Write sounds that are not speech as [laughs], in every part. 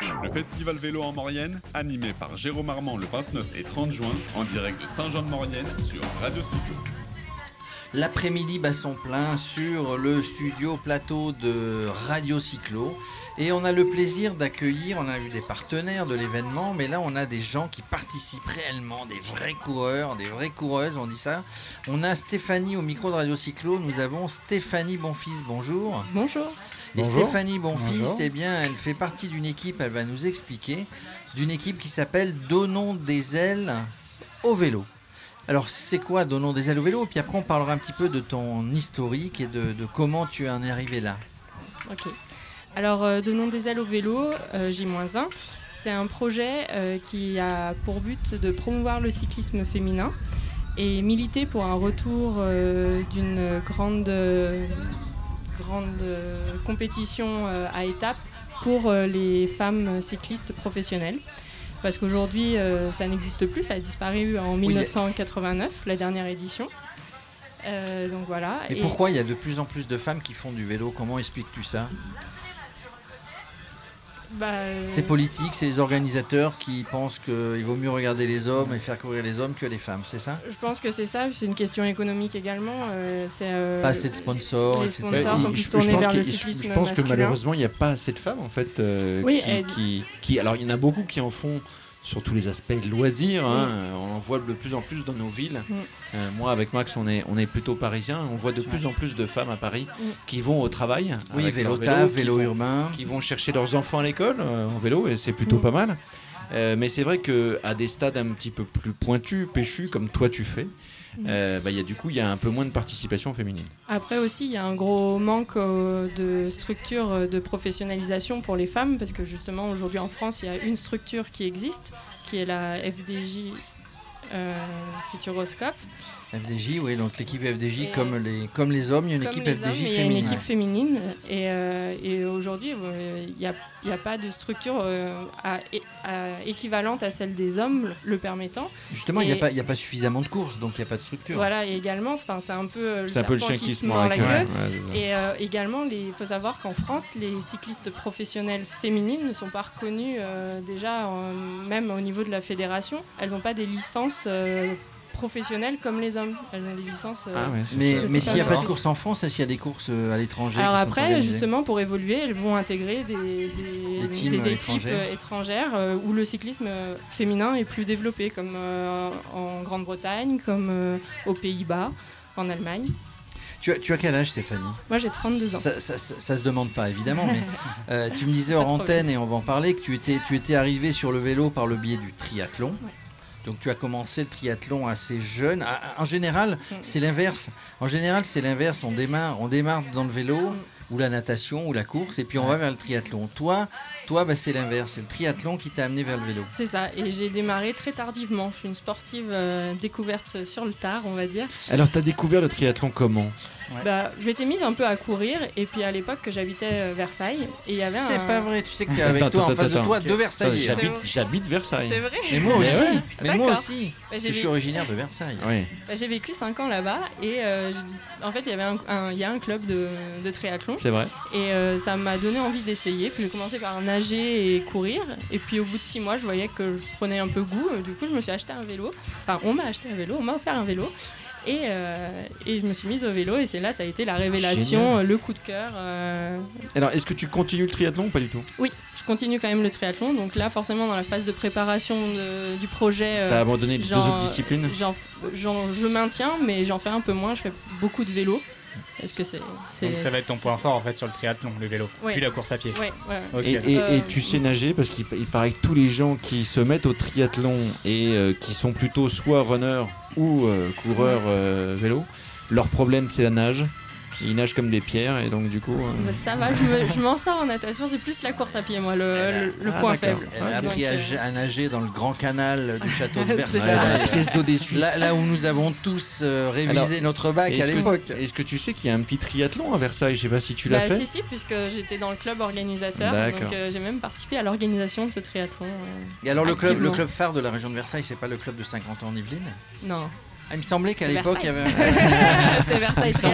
Le festival vélo en Maurienne, animé par Jérôme Armand le 29 et 30 juin, en direct de Saint-Jean-de-Maurienne sur Radio Cyclo. L'après-midi bat son plein sur le studio plateau de Radio Cyclo. Et on a le plaisir d'accueillir, on a eu des partenaires de l'événement, mais là on a des gens qui participent réellement, des vrais coureurs, des vraies coureuses, on dit ça. On a Stéphanie au micro de Radio Cyclo, nous avons Stéphanie Bonfils, bonjour. Bonjour. Et Bonjour. Stéphanie Bonfils, Bonjour. eh bien, elle fait partie d'une équipe, elle va nous expliquer, d'une équipe qui s'appelle Donnons des ailes au vélo. Alors, c'est quoi Donnons des ailes au vélo? Puis après, on parlera un petit peu de ton historique et de, comment tu en es arrivé là. Ok. Alors, euh, Donnons des ailes au vélo, euh, J-1, c'est un projet euh, qui a pour but de promouvoir le cyclisme féminin et militer pour un retour euh, d'une grande, grande compétition à étapes pour les femmes cyclistes professionnelles. Parce qu'aujourd'hui, euh, ça n'existe plus, ça a disparu en Oui, 1989, la dernière édition. Euh, donc voilà. Mais Et- pourquoi il y a de plus en plus de femmes qui font du vélo? Comment expliques-tu ça? Bah, euh, C'est politique, c'est les organisateurs qui pensent qu'il vaut mieux regarder les hommes et faire courir les hommes que les femmes, c'est ça? Je pense que c'est ça, c'est une question économique également. euh, c'est, euh, Pas assez de sponsors, les etc. sont je- plus je tournés pense vers le qu'il- je- cyclisme Je pense que malheureusement, il n'y a pas assez de femmes en fait. euh, Oui, qui, elles- qui- qui- alors, il y en a beaucoup qui en font sur tous les aspects loisirs. hein, euh, On en voit de plus en plus dans nos villes. Euh, moi, avec Max, on est, on est plutôt parisiens. On voit de plus en plus de femmes à Paris qui vont au travail. Oui, vélo qui vélo vont- urbain. qui vont chercher leurs enfants à l'école euh, en vélo et c'est plutôt pas mal. Euh, mais c'est vrai que à des stades un petit peu plus pointus, péchus, comme toi tu fais, Mm. euh, bah, il y a du coup il y a un peu moins de participation féminine. Après aussi, il y a un gros manque euh, de structure euh, de professionnalisation pour les femmes, parce que justement aujourd'hui en France, il y a une structure qui existe, qui est la FDJ Futuroscope. FDJ, oui, donc l'équipe FDJ, Et- comme les, comme les hommes, il y a une équipe FDJ hommes, il y a une féminine. équipe féminine. Et, euh, et aujourd'hui, euh, il n'y a, il y a pas de structure euh, à- à- équivalente à celle des hommes le permettant. Justement, il n'y a, Et- pas- il y a pas suffisamment de courses, donc il n'y a pas de structure. Voilà, et également, enfin, c'est un peu euh, le C'est un peu le serpent chien qui qui se mord la queue. Ouais. Et euh, également, il faut savoir qu'en France, les cyclistes professionnels féminines ne sont pas reconnues euh, déjà, même au niveau de la fédération. Elles n'ont pas des licences euh, professionnelles comme les hommes. Elles ont des licences. euh, Ah ouais, Mais, s'il n'y a pas de grave. course en France, est-ce qu'il y a des courses euh, à l'étranger Alors après, justement, pour évoluer, elles vont intégrer des, des- Des teams des équipes étrangères. étrangères euh, où le cyclisme féminin est plus développé, comme euh, en Grande-Bretagne, comme euh, aux Pays-Bas, en Allemagne. tu, as, tu as quel âge, Stéphanie? Moi, j'ai 32 ans. ça, ça, ça- ça se demande pas, évidemment, mais [laughs] euh, tu me disais hors antenne, et on va en parler, que tu étais, tu étais arrivé sur le vélo par le biais du triathlon. Ouais. Donc tu as commencé le triathlon assez jeune. Ah, ah, En général, Mm. c'est l'inverse. En général, c'est l'inverse. On démarre, on démarre dans le vélo, Mm. ou la natation, ou la course, et puis on va vers le triathlon. Toi, toi, bah, c'est l'inverse. C'est le triathlon qui t'a amené vers le vélo. C'est ça, et j'ai démarré très tardivement. Je suis une sportive euh, découverte sur le tard, on va dire. Alors tu as découvert le triathlon comment? Bah, je m'étais mise un peu à courir, et puis à l'époque que j'habitais euh, Versailles, et il y avait C'est un... pas vrai. Tu sais que avec toi, en attends, face de toi, deux Versailles. J'habite, Versailles. C'est vrai Mais moi Mais aussi. ouais. Mais moi aussi. Bah, j'ai Je suis originaire de Versailles. Oui. bah, j'ai vécu 5 ans là-bas, et euh, en fait, il y avait un, un- il y a un club de, de triathlon, C'est vrai. et euh, ça m'a donné envie d'essayer. Puis j'ai commencé par nager et courir, et puis au bout de 6 mois, je voyais que je prenais un peu goût. Du coup, je me suis acheté un vélo. Enfin, on m'a acheté un vélo, on m'a offert un vélo. Et, euh, et je me suis mise au vélo et c'est là ça a été la révélation, Génial. euh, le coup de cœur. euh, Alors est-ce que tu continues le triathlon ou pas du tout? Oui, je continue quand même le triathlon. Donc là, forcément, dans la phase de préparation de- du projet, euh, T'as abandonné les deux autres disciplines? j'en- j'en- je maintiens, mais j'en fais un peu moins. Je fais beaucoup de vélo. Est-ce que c'est. c'est- Donc ça va être ton point fort en fait sur le triathlon, le vélo, Ouais. puis la course à pied. Ouais, ouais. Ok. Et, et- et tu sais nager parce qu'il il paraît que tous les gens qui se mettent au triathlon et euh, qui sont plutôt soit runners ou euh, coureurs euh, vélo, leur problème c'est la nage. Ils nagent comme des pierres et donc du coup. euh, Bah, ça va, je me- je m'en sors en natation. C'est plus la course à pied, moi, le, le- le Ah, point faible. Elle a Donc, appris à, euh, à nager dans le grand canal du château de [laughs] Versailles. la pièce d'eau des Suisses. Là, là où nous avons tous euh, révisé Alors, notre bac à l'époque. Est-ce que tu sais qu'il y a un petit triathlon à Versailles? Je sais pas si tu l'as bah, fait. si, si, puisque j'étais dans le club organisateur. D'accord. Donc euh, j'ai même participé à l'organisation de ce triathlon. euh. Et alors le club, le Activement. club phare de la région de Versailles, c'est pas le club de 50 ans en Yvelines Non. Ah, il me semblait qu'à l'époque, il y avait. [laughs] c'est Versailles il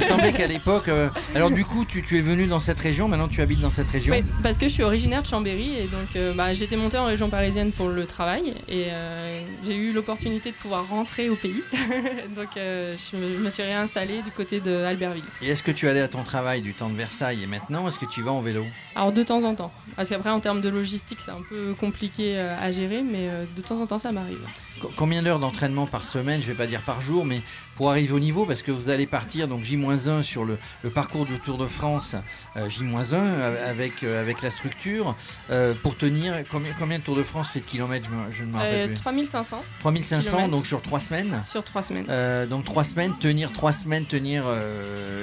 me semblait qu'à- l'époque. euh, Alors, du coup, tu, tu es venu dans cette région, maintenant tu habites dans cette région. Oui, parce que je suis originaire de Chambéry et donc euh, bah, j'étais montée en région parisienne pour le travail et euh, j'ai eu l'opportunité de pouvoir rentrer au pays. [laughs] donc euh, je, me, je me suis réinstallée du côté de Albertville. Et est-ce que tu allais à ton travail du temps de Versailles et maintenant, est-ce que tu vas en vélo? Alors de temps en temps, parce qu'après en termes de logistique c'est un peu compliqué à gérer, mais de temps en temps ça m'arrive. Co- Combien d'heures d'entraînement par semaine? Je vais pas dire par jour, mais pour arriver au niveau, parce que vous allez partir donc J-1 sur le, le parcours du Tour de France, euh, J-1 euh, avec, euh, avec la structure, euh, pour tenir combien, combien de Tours de France fait de kilomètres Je, ne me rappelle plus. 3500 3500 kilomètres. donc sur trois semaines. sur trois semaines. Donc trois semaines, tenir trois semaines, tenir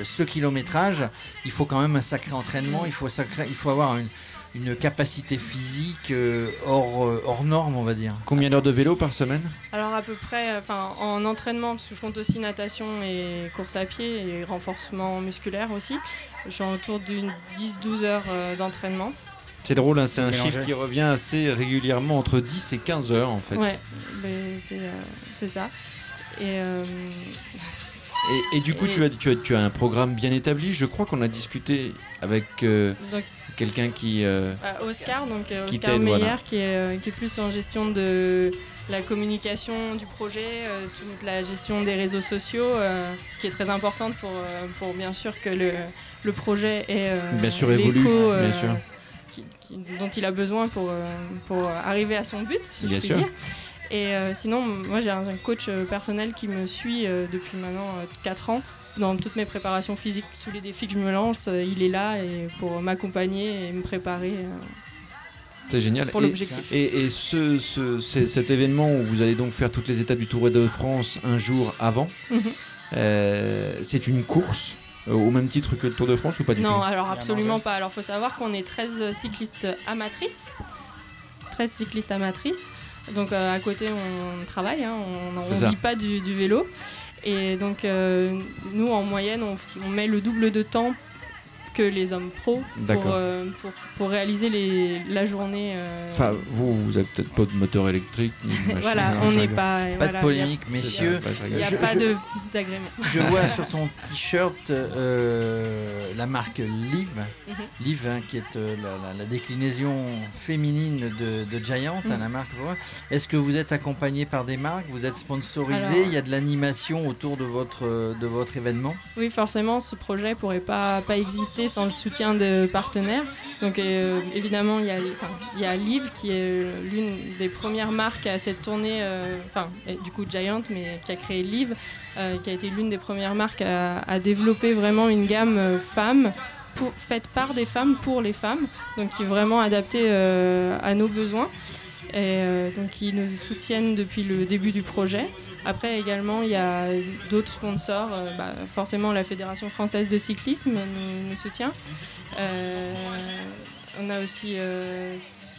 ce kilométrage, il faut quand même un sacré entraînement, il faut, sacré, il faut avoir une, une capacité physique euh, hors, euh, hors norme, on va dire. Combien d'heures de vélo par semaine Alors à peu près, enfin en entraînement, parce que je compte aussi natation et course à pied et renforcement musculaire aussi, je suis autour d'une 10-12 heures euh, d'entraînement. C'est drôle, hein, c'est un Mélangé. chiffre qui revient assez régulièrement entre 10 et 15 heures en fait. Ouais, c'est euh, ça. Et euh, Et, et du coup, Et- [laughs] tu, as, tu, as, tu as un programme bien établi. Je crois qu'on a discuté avec euh, donc quelqu'un qui. euh, euh, Oscar, donc euh, Qui Oscar Meyer, voilà. qui, est, euh, qui est plus en gestion de la communication du projet, euh, toute la gestion des réseaux sociaux, euh, qui est très importante pour, euh, pour bien sûr que le, le projet ait euh, Bien sûr, évolue, bien sûr. qui- qui- dont il a besoin pour, euh, pour arriver à son but, si Bien je puis sûr. dire. Et euh, sinon, moi j'ai un, coach euh, personnel qui me suit euh, depuis maintenant 4 ans dans toutes mes préparations physiques, tous les défis que je me lance, euh, il est là et pour m'accompagner et me préparer euh, C'est génial. pour Et- l'objectif. Et, et ce, ce- c'est- cet événement où vous allez donc faire toutes les étapes du Tour de France un jour avant, Mhm. euh, c'est une course au même titre que le Tour de France ou pas du Non, tout? alors Il y a absolument pas. Alors faut savoir qu'on est 13 cyclistes amatrices. 13 cyclistes amatrices. Donc euh, à côté on travaille, hein, on ne vit pas du, du vélo. Et donc euh, nous en moyenne on, met le double de temps que les hommes pros pour, euh, pour, pour réaliser les, la journée. euh, Enfin, vous, vous avez peut-être pas de moteur électrique. Ni de [laughs] machin. voilà, on je n'est pas. Pas voilà, de polémique, messieurs. Il n'y a. Je- pas d'agrément. Je vois sur ton [laughs] t-shirt euh, la marque Liv, Mhm. Liv hein, qui est euh, la, la- la déclinaison féminine de, de Giant, hein, Mhm. la marque. Est-ce que vous êtes accompagné par des marques? Vous êtes sponsorisé? Il y a de l'animation autour de votre, de votre événement? Oui, forcément, ce projet pourrait pas, pas exister sans le soutien de partenaires. Donc, euh, évidemment, il y, a, enfin, il y a Liv qui est euh, l'une des premières marques à cette tournée, euh, enfin, du coup Giant, mais qui a créé Liv, euh, qui a été l'une des premières marques à, à développer vraiment une gamme. Pour, faite par des femmes pour les femmes, donc qui est vraiment adaptée à nos besoins. Et euh, donc ils nous soutiennent depuis le début du projet. Après également il y a d'autres sponsors, euh, bah, forcément la Fédération française de cyclisme nous, nous soutient. Euh, on a aussi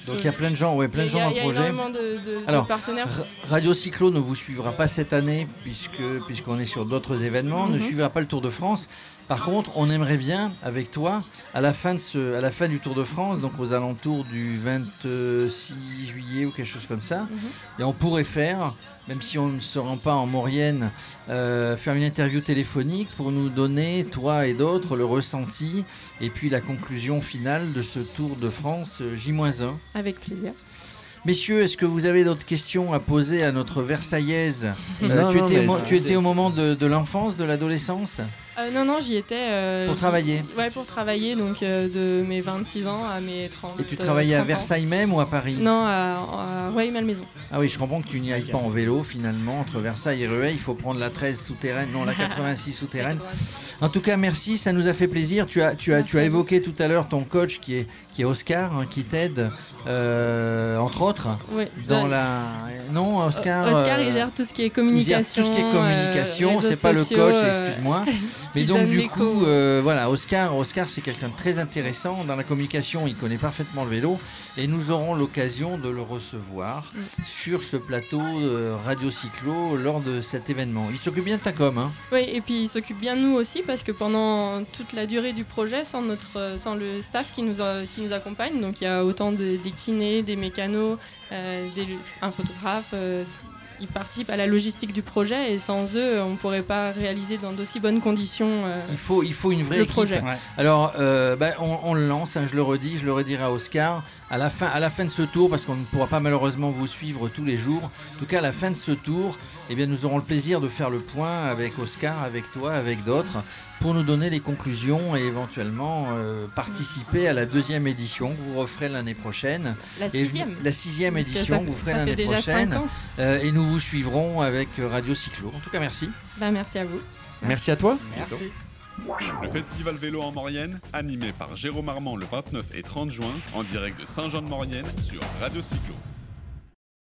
Donc il y a plein de gens, ouais, plein de gens dans le projet. énormément de, de- de Alors, partenaires. Ra- Radio Cyclo ne vous suivra pas cette année puisque puisqu'on est sur d'autres événements, ne Mhm. suivra pas le Tour de France. Par contre, on aimerait bien avec toi à la fin de ce, à la fin du Tour de France, donc aux alentours du 26 juillet ou quelque chose comme ça, Mhm. et on pourrait faire, même si on ne se rend pas en Maurienne, euh, faire une interview téléphonique pour nous donner, toi et d'autres, le ressenti et puis la conclusion finale de ce Tour de France euh, J-1. Avec plaisir. Messieurs, est-ce que vous avez d'autres questions à poser à notre Versaillaise? Euh, Non, Tu non, étais, mo- tu au moment de, de l'enfance, de l'adolescence? Euh, non, non, j'y étais. euh, Pour travailler Ouais, pour travailler, donc euh, de mes 26 ans à mes 30 Et tu travaillais à 30 ans. Versailles même ou à Paris? Non, à, à Rueil-Malmaison. Ah oui, je comprends que tu n'y ailles pas en vélo finalement. Entre Versailles et Rueil, il faut prendre la 13 souterraine, non la [laughs] 86 souterraine. En tout cas, merci, ça nous a fait plaisir. Tu as, tu as, Merci tu as évoqué tout à l'heure ton coach qui est, qui est Oscar, hein, qui t'aide, euh, entre autres, Ouais. dans la... Non, Oscar... Oscar, euh, il gère tout ce qui est il gère communication. tout ce qui est communication, euh, c'est pas le coach, excuse-moi. [laughs] Mais donc du coup, euh, voilà, Oscar, Oscar c'est quelqu'un de très intéressant dans la communication. Il connaît parfaitement le vélo et nous aurons l'occasion de le recevoir Mm. sur ce plateau de Radio Cyclo lors de cet événement. Il s'occupe bien de ta com, hein. Oui, et puis il s'occupe bien de nous aussi parce que pendant toute la durée du projet, sans, notre, sans le staff qui nous, a- qui nous accompagne, donc il y a autant de- des kinés, des mécanos, euh, des, un photographe, euh, ils participent à la logistique du projet et sans eux, on ne pourrait pas réaliser dans d'aussi bonnes conditions euh, Il faut, il faut une vraie le équipe. projet. Ouais. Alors, euh, bah, on, on le lance, hein, je le redis, je le redirai à Oscar. À la, fin, à la fin de ce tour, parce qu'on ne pourra pas malheureusement vous suivre tous les jours, en tout cas à la fin de ce tour, eh bien, nous aurons le plaisir de faire le point avec Oscar, avec toi, avec d'autres, pour nous donner les conclusions et éventuellement euh, participer à la deuxième édition que vous referez l'année prochaine. La Et sixième. la sixième Parce que édition ça- que vous ferez l'année prochaine. Euh, et nous vous suivrons avec Radio Cyclo. En tout cas, merci. Ben, merci à vous. Merci à toi. Merci. Le festival vélo en Maurienne, animé par Jérôme Armand le 29 et 30 juin, en direct de Saint-Jean-de-Maurienne sur Radio Cyclo.